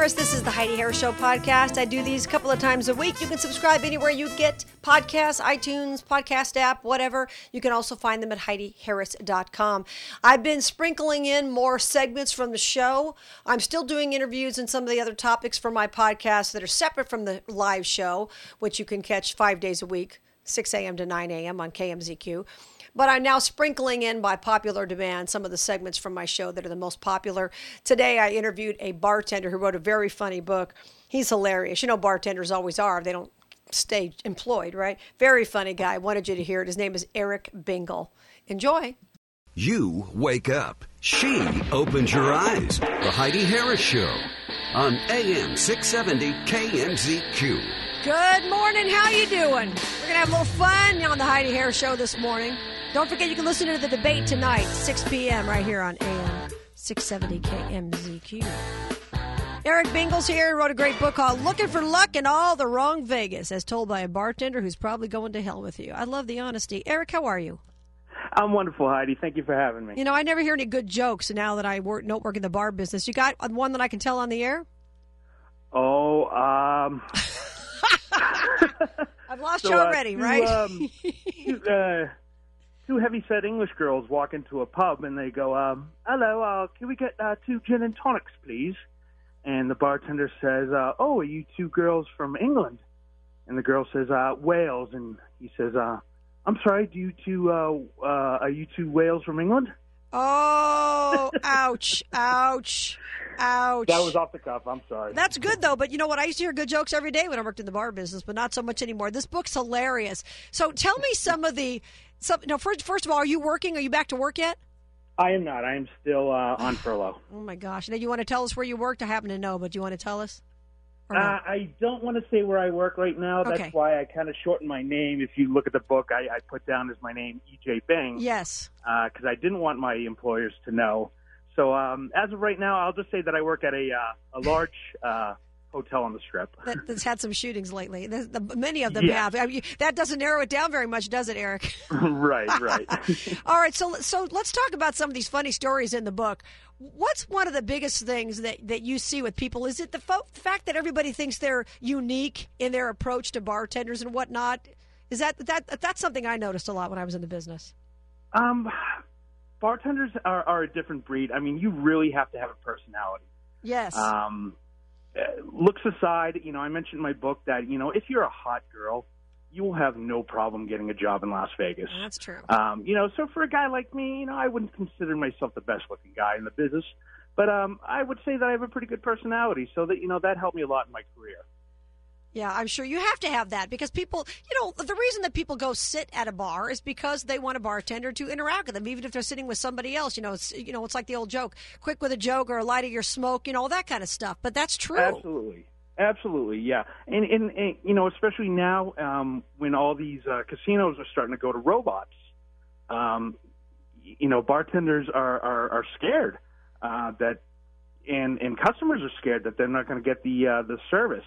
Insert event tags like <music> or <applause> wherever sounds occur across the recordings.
Harris. This is the Heidi Harris Show podcast. I do these a couple of times a week. You can subscribe anywhere you get podcasts, iTunes, podcast app, whatever. You can also find them at HeidiHarris.com. I've been sprinkling in more segments from the show. I'm still doing interviews and some of the other topics for my podcast that are separate from the live show, which you can catch five days a week, 6 a.m. to 9 a.m. on KMZQ. But I'm now sprinkling in by popular demand some of the segments from my show that are the most popular. Today, I interviewed a bartender who wrote a very funny book. He's hilarious. You know, bartenders always are. They don't stay employed, right? Very funny guy. I wanted you to hear it. His name is Eric Bingle. Enjoy. You wake up. She opens your eyes. The Heidi Harris Show on AM 670 KMZQ. Good morning. How you doing? We're gonna have a little fun on the Heidi Harris Show this morning. Don't forget you can listen to the debate tonight, 6 p.m. right here on AM 670 KMZQ. Eric Bingles here wrote a great book called Looking for Luck in All the Wrong Vegas, as told by a bartender who's probably going to hell with you. I love the honesty. Eric, how are you? I'm wonderful, Heidi. Thank you for having me. You know, I never hear any good jokes now that I work, don't work in the bar business. You got one that I can tell on the air? Oh, um. <laughs> I've lost so, you uh, already, two, right? Um, two, uh, two heavy-set English girls walk into a pub and they go, um, "Hello, uh, can we get uh, two gin and tonics, please?" And the bartender says, uh, "Oh, are you two girls from England?" And the girl says, uh, "Wales." And he says, uh, "I'm sorry, do you two uh, uh, are you two Wales from England?" oh, ouch, ouch, ouch. That was off the cuff. I'm sorry. That's good though, but you know what? I used to hear good jokes every day when I worked in the bar business, but not so much anymore. This book's hilarious. So tell me some of the some. No, first, first of all, are you working? Are you back to work yet? I am not. I am still uh, on furlough. <sighs> Oh my gosh! Now you want to tell us where you worked? I happen to know, but do you want to tell us? Uh. I don't want to say where I work right now. That's Okay. why I kind of shortened my name. If you look at the book, I, I put down as my name EJ Bing yes. because I didn't want my employers to know. So um, as of right now, I'll just say that I work at a uh, a large uh, hotel on the strip. That, that's had some shootings lately. The, the, many of them Yeah. have. I mean, that doesn't narrow it down very much, does it, Eric? <laughs> <laughs> right, right. <laughs> All right, so so let's talk about some of these funny stories in the book. What's one of the biggest things that, that you see with people? Is it the, fo- the fact that everybody thinks they're unique in their approach to bartenders and whatnot? Is that that that's something I noticed a lot when I was in the business? um, bartenders are, are a different breed. I mean, you really have to have a personality. Yes. Um, uh, looks aside, you know, I mentioned in my book that you know if you're a hot girl, you will have no problem getting a job in Las Vegas. that's true. Um, you know, so for a guy like me, you know, I wouldn't consider myself the best looking guy in the business, but um, I would say that I have a pretty good personality, so that you know that helped me a lot in my career. Yeah, I'm sure you have to have that because people, you know, the reason that people go sit at a bar is because they want a bartender to interact with them, even if they're sitting with somebody else. You know, it's you know, it's like the old joke: quick with a joke or a light of your smoke, you know, all that kind of stuff. But that's true. Absolutely. Absolutely, yeah, and, and, and you know, especially now um, when all these uh, casinos are starting to go to robots, um, you know, bartenders are are, are scared uh, that, and and customers are scared that they're not going to get the uh, the service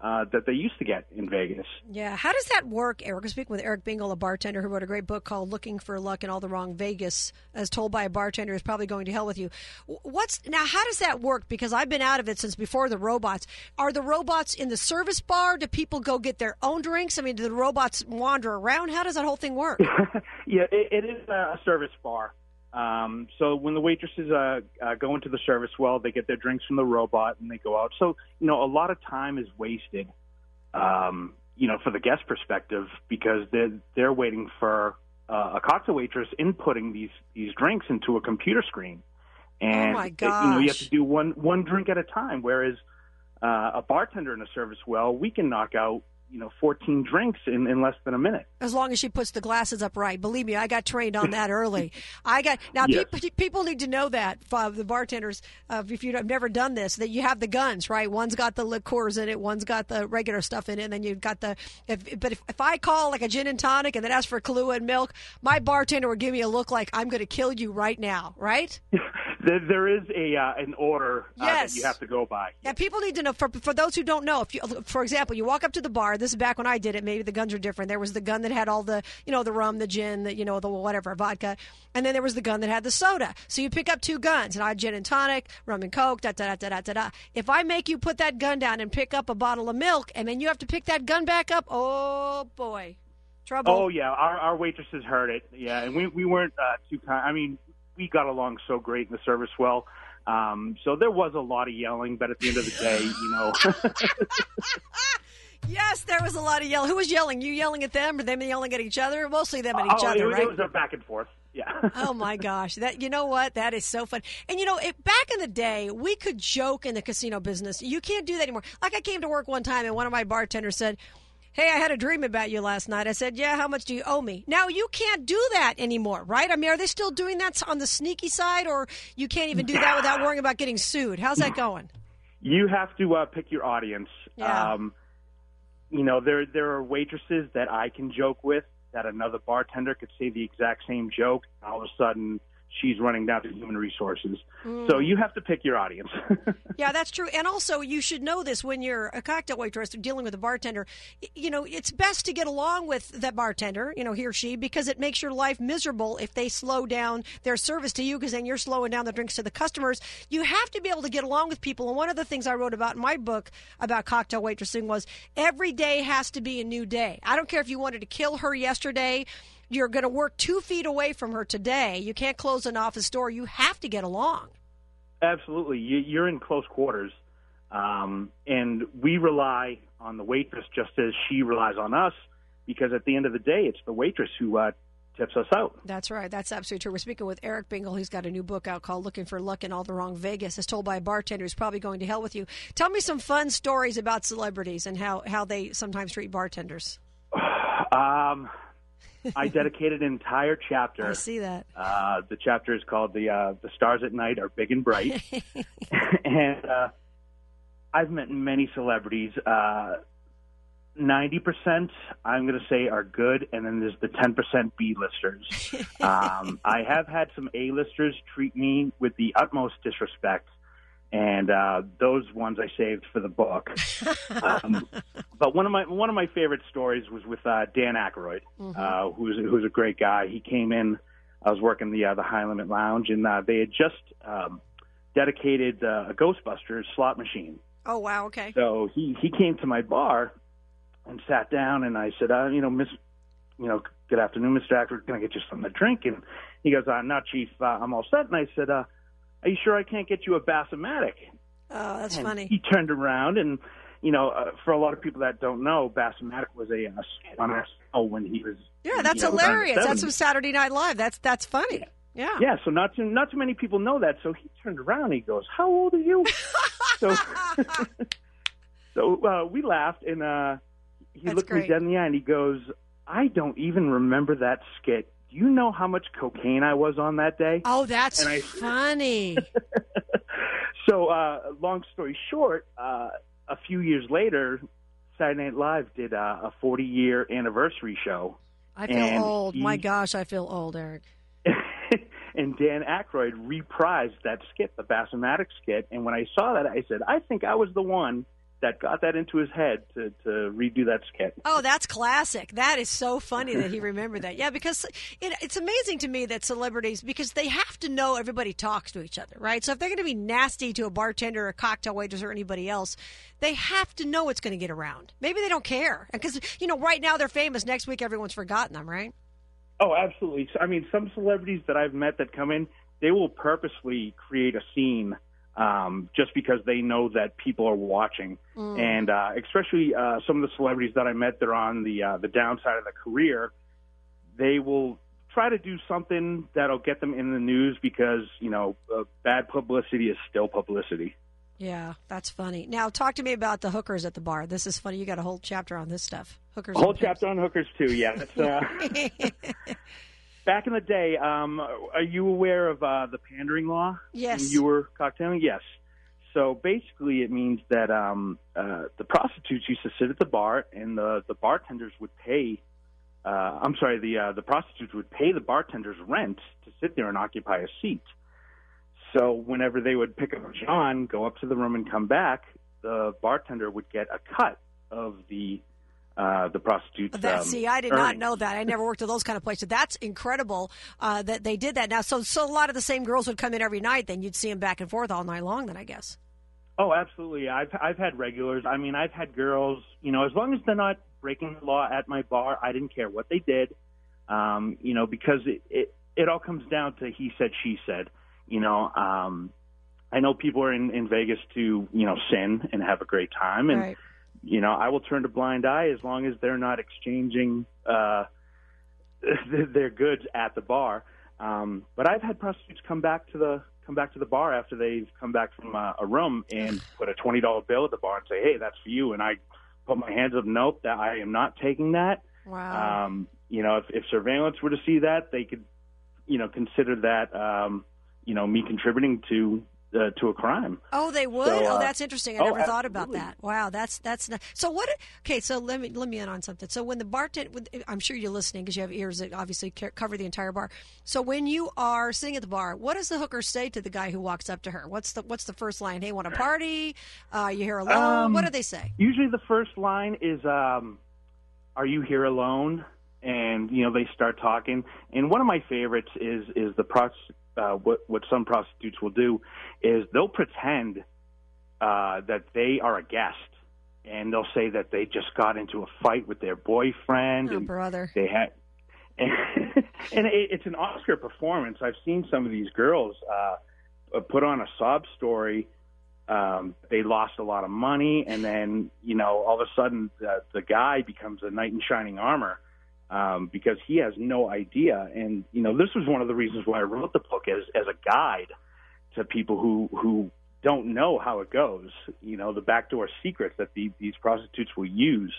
uh, that they used to get in Vegas. Yeah. How does that work, Eric? We're speaking with Eric Bingle, a bartender who wrote a great book called Looking for Luck in All the Wrong Vegas, as told by a bartender is probably going to hell with you. What's now how does that work? Because I've been out of it since before the robots. Are the robots in the service bar? Do people go get their own drinks? I mean, do the robots wander around? How does that whole thing work? <laughs> yeah, it, it is a service bar. Um, so when the waitresses uh, uh, go into the service well, they get their drinks from the robot and they go out. So you know, a lot of time is wasted. Um, you know, for the guest perspective, because they're they're waiting for uh, a cocktail waitress inputting these these drinks into a computer screen, and Oh, my you know you have to do one one drink at a time. Whereas uh, a bartender in a service well, we can knock out you know 14 drinks in, in less than a minute. As long as she puts the glasses up right. Believe me, I got trained on that <laughs> early. I got now. Yes. People, <laughs> people need to know that uh, the bartenders, uh, if you have never done this, that you have the guns right. One's got the liqueurs in it, one's got the regular stuff in it, and then you've got the. If, but if, if I call like a gin and tonic and then ask for Kahlua and milk, my bartender would give me a look like I'm going to kill you right now. Right? <laughs> There, there is a uh, an order uh, Yes. that you have to go by. Yeah, people need to know. For, for those who don't know, if you, for example, you walk up to the bar. This is back when I did it. Maybe the guns are different. There was the gun that had all the, you know, the rum, the gin, the, you know, the whatever vodka, and then there was the gun that had the soda. So you pick up two guns, and I gin and tonic, rum and coke, da da da da da da da. If I make you put that gun down and pick up a bottle of milk, and then you have to pick that gun back up, oh boy, trouble. Oh yeah, our our waitresses heard it. Yeah, and we we weren't uh, too kind. I mean, we got along so great in the service well. Um, so there was a lot of yelling, but at the end of the day, you know, <laughs> Yes, there was a lot of yelling. Who was yelling? You yelling at them, or them yelling at each other? Mostly them at each oh, other, it, right? it was a back and forth. Yeah. <laughs> oh my gosh that you know what that is so fun and you know it, back in the day we could joke in the casino business you can't do that anymore like i came to work one time and one of my bartenders said hey i had a dream about you last night i said yeah how much do you owe me now you can't do that anymore right i mean are they still doing that on the sneaky side or you can't even do that without worrying about getting sued how's that going you have to uh, pick your audience. Yeah. Um, you know, there there are waitresses that I can joke with that another bartender could say the exact same joke. All of a sudden, she's running down to human resources. Mm. So you have to pick your audience. <laughs> Yeah, that's true. And also, you should know this when you're a cocktail waitress dealing with a bartender. You know, it's best to get along with that bartender, you know, he or she, because it makes your life miserable if they slow down their service to you, because then you're slowing down the drinks to the customers. You have to be able to get along with people. And one of the things I wrote about in my book about cocktail waitressing was every day has to be a new day. I don't care if you wanted to kill her yesterday. You're going to work two feet away from her today. You can't close an office door. You have to get along. Absolutely, you, you're in close quarters, um, and we rely on the waitress just as she relies on us, because at the end of the day, it's the waitress who uh, tips us out. That's right. That's absolutely true. We're speaking with Eric Bingle. He's got a new book out called Looking for Luck in All the Wrong Vegas. It's told by a bartender who's probably going to hell with you. Tell me some fun stories about celebrities and how, how they sometimes treat bartenders. <sighs> Um, I dedicated an entire chapter. I see that. Uh, the chapter is called "the uh, the Stars at Night Are Big and Bright," <laughs> and uh, I've met many celebrities. Uh, Ninety percent, I'm going to say, are good, and then there's the ten percent B-listers. <laughs> um, I have had some A-listers treat me with the utmost disrespect, and uh, those ones I saved for the book. um, <laughs> but one of my one of my favorite stories was with uh, Dan Aykroyd, uh, who's who's a great guy. He came in. I was working the uh, the High Limit Lounge, and uh, they had just um, dedicated uh, a Ghostbusters slot machine. Oh, wow. Okay. So he he came to my bar and sat down, and I said, uh, you know, Miss, you know, good afternoon, Mr. Aykroyd. Can I get you something to drink? And he goes, uh, no, Chief, uh, I'm all set. And I said, uh, are you sure I can't get you a Bassomatic? Oh, that's And funny. He turned around and. You know, uh, for a lot of people that don't know, Bassomatic was a, uh on when he was. Yeah, that's you know, hilarious. That's 70s. from Saturday Night Live. That's that's funny. Yeah. Yeah, so not too not too many people know that. So he turned around and he goes, "How old are you?" <laughs> so <laughs> so uh, we laughed and uh, he That's looked great. me dead in the eye and he goes, "I don't even remember that skit. Do you know how much cocaine I was on that day?" Oh, that's I- funny. <laughs> So uh, long story short, uh, a few years later, Saturday Night Live did uh, a 40 year anniversary show. I feel old. he- My gosh, I feel old, Eric. <laughs> and Dan Aykroyd reprised that skit, the Bassomatic skit. And when I saw that, I said, I think I was the one that got that into his head to, to redo that skit. Oh, that's classic. That is so funny that he remembered that. Yeah, because it, it's amazing to me that celebrities, because they have to know everybody talks to each other, right? So if they're going to be nasty to a bartender, a cocktail waitress, or anybody else, they have to know it's going to get around. Maybe they don't care. Because, you know, right now they're famous. Next week, everyone's forgotten them, right? Oh, absolutely. So, I mean, some celebrities that I've met that come in, they will purposely create a scene um, just because they know that people are watching. And uh, especially uh, some of the celebrities that I met, they're on the uh, the downside of the career. They will try to do something that'll get them in the news because you know uh, bad publicity is still publicity. Yeah, that's funny. Now, talk to me about the hookers at the bar. This is funny. You got a whole chapter on this stuff. Hookers. A whole chapter on hookers too. Yeah, that's, uh, <laughs> <laughs> back in the day. Um, are you aware of uh, the pandering law? Yes. When you were cocktailing, yes. So basically, it means that um, uh, the prostitutes used to sit at the bar, and the the bartenders would pay. Uh, I'm sorry, the uh, the prostitutes would pay the bartenders rent to sit there and occupy a seat. So whenever they would pick up John, go up to the room and come back, the bartender would get a cut of the uh, the prostitutes. That um, see, I did not know that. I never worked at those kind of places. That's incredible uh, that they did that. Now, so so a lot of the same girls would come in every night. Then you'd see them back and forth all night long. Then I guess. Oh, absolutely. I've I've had regulars. I mean, I've had girls. You know, as long as they're not breaking the law at my bar, I didn't care what they did. Um, you know, because it, it it all comes down to he said, she said. You know, um, I know people are in in Vegas to you know sin and have a great time, and right. You know, I will turn a blind eye as long as they're not exchanging uh, <laughs> their goods at the bar. Um, but I've had prostitutes come back to the come back to the bar after they've come back from a, a room and <sighs> put a twenty dollar bill at the bar and say, "Hey, that's for you." And I put my hands up, nope, that I am not taking that. Wow. Um, you know, if, if surveillance were to see that, they could, you know, consider that, um, you know, me contributing to uh, to a crime. Oh, they would. So, oh, uh, that's interesting. I oh, never thought about that. Wow, that's that's not, so. What? Okay, so let me let me in on something. So when the bartender, I'm sure you're listening because you have ears that obviously cover the entire bar. So when you are sitting at the bar, what does the hooker say to the guy who walks up to her? What's the what's the first line? Hey, want a party? Uh, you here alone? Um, what do they say? Usually, the first line is, um, "Are you here alone?" And you know, they start talking. And one of my favorites is is the pros- uh, what what some prostitutes will do is they'll pretend uh, that they are a guest, and they'll say that they just got into a fight with their boyfriend, Oh, and brother. they had. <laughs> And, and it, it's an Oscar performance. I've seen some of these girls uh, put on a sob story um, they lost a lot of money, and then you know all of a sudden the, the guy becomes a knight in shining armor um, because he has no idea. And you know this was one of the reasons why I wrote the book as as a guide to people who who don't know how it goes. You know the backdoor secrets that the, these prostitutes will use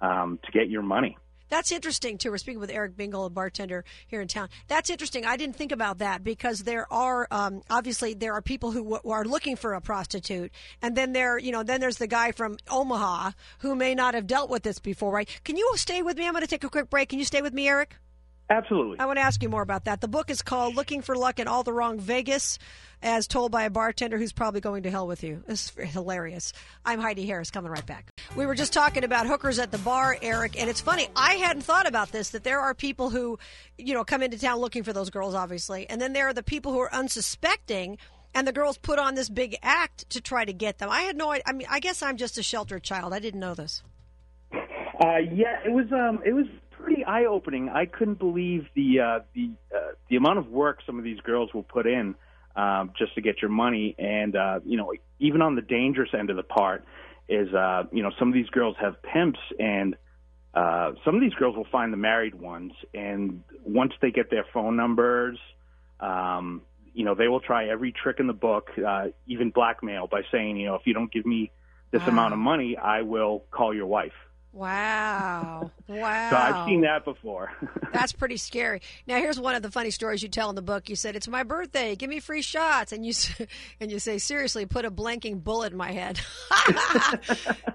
um, to get your money. That's interesting too. We're speaking with Eric Bingle, a bartender here in town. That's interesting. I didn't think about that because there are um, obviously there are people who, w- are looking for a prostitute, and then there you know then there's the guy from Omaha who may not have dealt with this before, right? Can you stay with me? I'm going to take a quick break. Can you stay with me, Eric? Absolutely. I want to ask you more about that. The book is called Looking for Luck in All the Wrong Vegas, as told by a bartender who's probably going to hell with you. It's hilarious. I'm Heidi Harris, coming right back. We were just talking about hookers at the bar, Eric, and it's funny. I hadn't thought about this that there are people who, you know, come into town looking for those girls, obviously, and then there are the people who are unsuspecting. And the girls put on this big act to try to get them. I had no idea. I mean, I guess I'm just a sheltered child. I didn't know this. Uh, yeah, it was um, it was eye opening. I couldn't believe the uh, the uh, the amount of work some of these girls will put in um, just to get your money, and uh, you know, even on the dangerous end of the part is uh, you know some of these girls have pimps, and uh, some of these girls will find the married ones, and once they get their phone numbers. Um, you know, they will try every trick in the book, uh, even blackmail, by saying, you know, if you don't give me this Wow. amount of money, I will call your wife. Wow. Wow. <laughs> So I've seen that before. <laughs> That's pretty scary. Now, here's one of the funny stories you tell in the book. You said, "It's my birthday. Give me free shots," and you <laughs> and you say, "Seriously, put a blanking bullet in my head."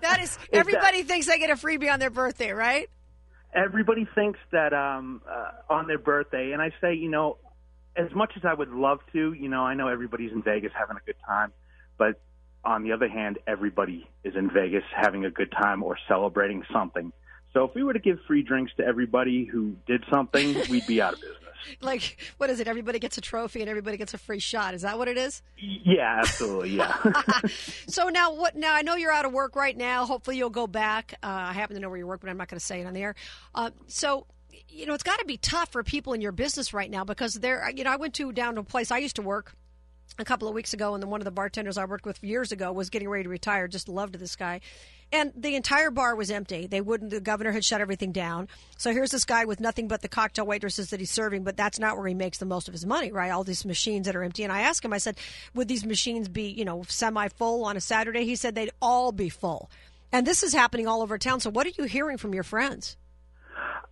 that is, everybody thinks they get a freebie on their birthday, right? Everybody thinks that um, uh, on their birthday, and I say, you know, as much as I would love to, you know, I know everybody's in Vegas having a good time, but on the other hand, everybody is in Vegas having a good time or celebrating something. So if we were to give free drinks to everybody who did something, <laughs> we'd be out of business. Like, what is it? Everybody gets a trophy and everybody gets a free shot. Is that what it is? Yeah, absolutely. Yeah. <laughs> <laughs> So now, what? Now I know you're out of work right now. Hopefully, you'll go back. Uh, I happen to know where you work, but I'm not going to say it on the air. Uh, so. You know, it's got to be tough for people in your business right now because there, you know, I went to down to a place I used to work a couple of weeks ago, and then one of the bartenders I worked with years ago was getting ready to retire. Just loved this guy, and the entire bar was empty. They wouldn't. The governor had shut everything down. So here's this guy with nothing but the cocktail waitresses that he's serving, but that's not where he makes the most of his money, right? All these machines that are empty. And I asked him, I said, would these machines be, you know, semi full on a Saturday? He said they'd all be full. And this is happening all over town. So what are you hearing from your friends?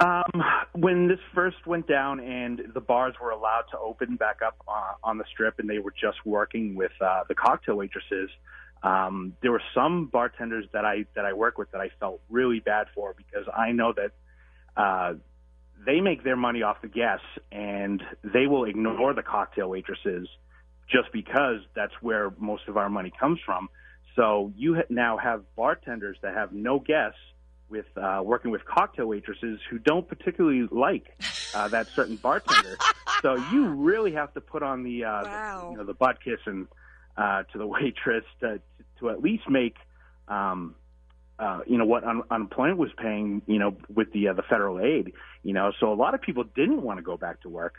Um, when this first went down and the bars were allowed to open back up uh, on the strip and they were just working with uh, the cocktail waitresses, um, there were some bartenders that I that I work with that I felt really bad for because I know that uh, they make their money off the guests and they will ignore the cocktail waitresses just because that's where most of our money comes from. So you ha- now have bartenders that have no guests with uh, working with cocktail waitresses who don't particularly like uh, that certain bartender. <laughs> so you really have to put on the, uh, Wow. the you know the butt kissing uh, to the <laughs> waitress to to at least make um, uh, you know what un- unemployment was paying you know with the uh, the federal aid you know so a lot of people didn't want to go back to work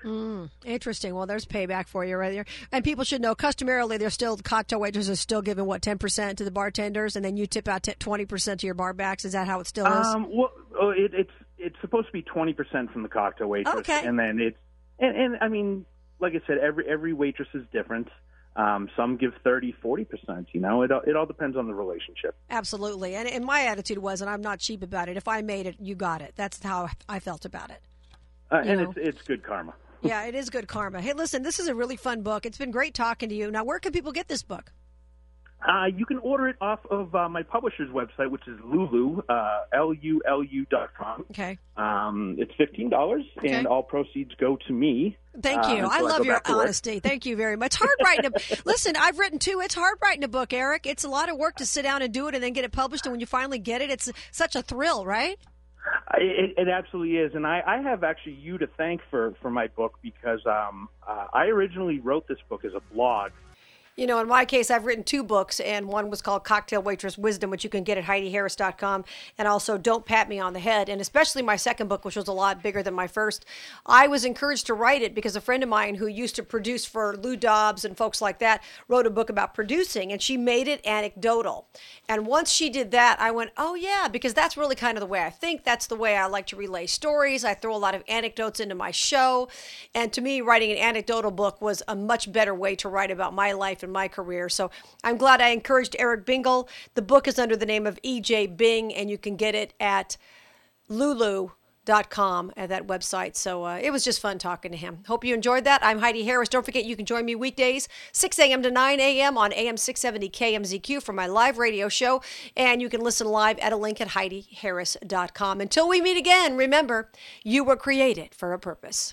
Interesting. Well, there's payback for you right there. And people should know customarily they're still cocktail waiters are still giving what 10% to the bartenders and then you tip out 20% to your bar backs. Is that how it still is? Um, well, oh, it, it's it's supposed to be twenty percent from the cocktail waitress, Okay. and then it's and, and I mean, like I said, every every waitress is different. Um, some give 30, 40 percent. You know, it all- it all depends on the relationship. Absolutely. And, and my attitude was, and I'm not cheap about it, if I made it, you got it. That's how I felt about it. Uh, and know. it's it's good karma. Yeah, it is good karma. Hey, listen, this is a really fun book. It's been great talking to you. Now, where can people get this book? Uh, you can order it off of uh, my publisher's website, which is Lulu, uh, L-U-L-U dot com. Okay. Um, it's fifteen dollars, Okay. and all proceeds go to me. Thank you. I love go your back to work. honesty. Thank you very much. Hard writing a <laughs> listen. I've written too. It's hard writing a book, Eric. It's a lot of work to sit down and do it, and then get it published. And when you finally get it, it's such a thrill, right? It, it absolutely is, and I, I have actually you to thank for for my book because um, uh, I originally wrote this book as a blog. You know, in my case, I've written two books, and one was called Cocktail Waitress Wisdom, which you can get at HeidiHarris.com, and also Don't Pat Me on the Head. And especially my second book, which was a lot bigger than my first, I was encouraged to write it because a friend of mine who used to produce for Lou Dobbs and folks like that wrote a book about producing, and she made it anecdotal. And once she did that, I went, oh, yeah, because that's really kind of the way I think. That's the way I like to relay stories. I throw a lot of anecdotes into my show. And to me, writing an anecdotal book was a much better way to write about my life and my career. So I'm glad I encouraged Eric Bingle. The book is under the name of EJ Bing, and you can get it at lulu.com at that website. So uh, it was just fun talking to him. Hope you enjoyed that. I'm Heidi Harris. Don't forget you can join me weekdays 6 a.m. to 9 a.m. on AM 670 KMZQ for my live radio show. And you can listen live at a link at HeidiHarris.com. Until we meet again, remember, you were created for a purpose.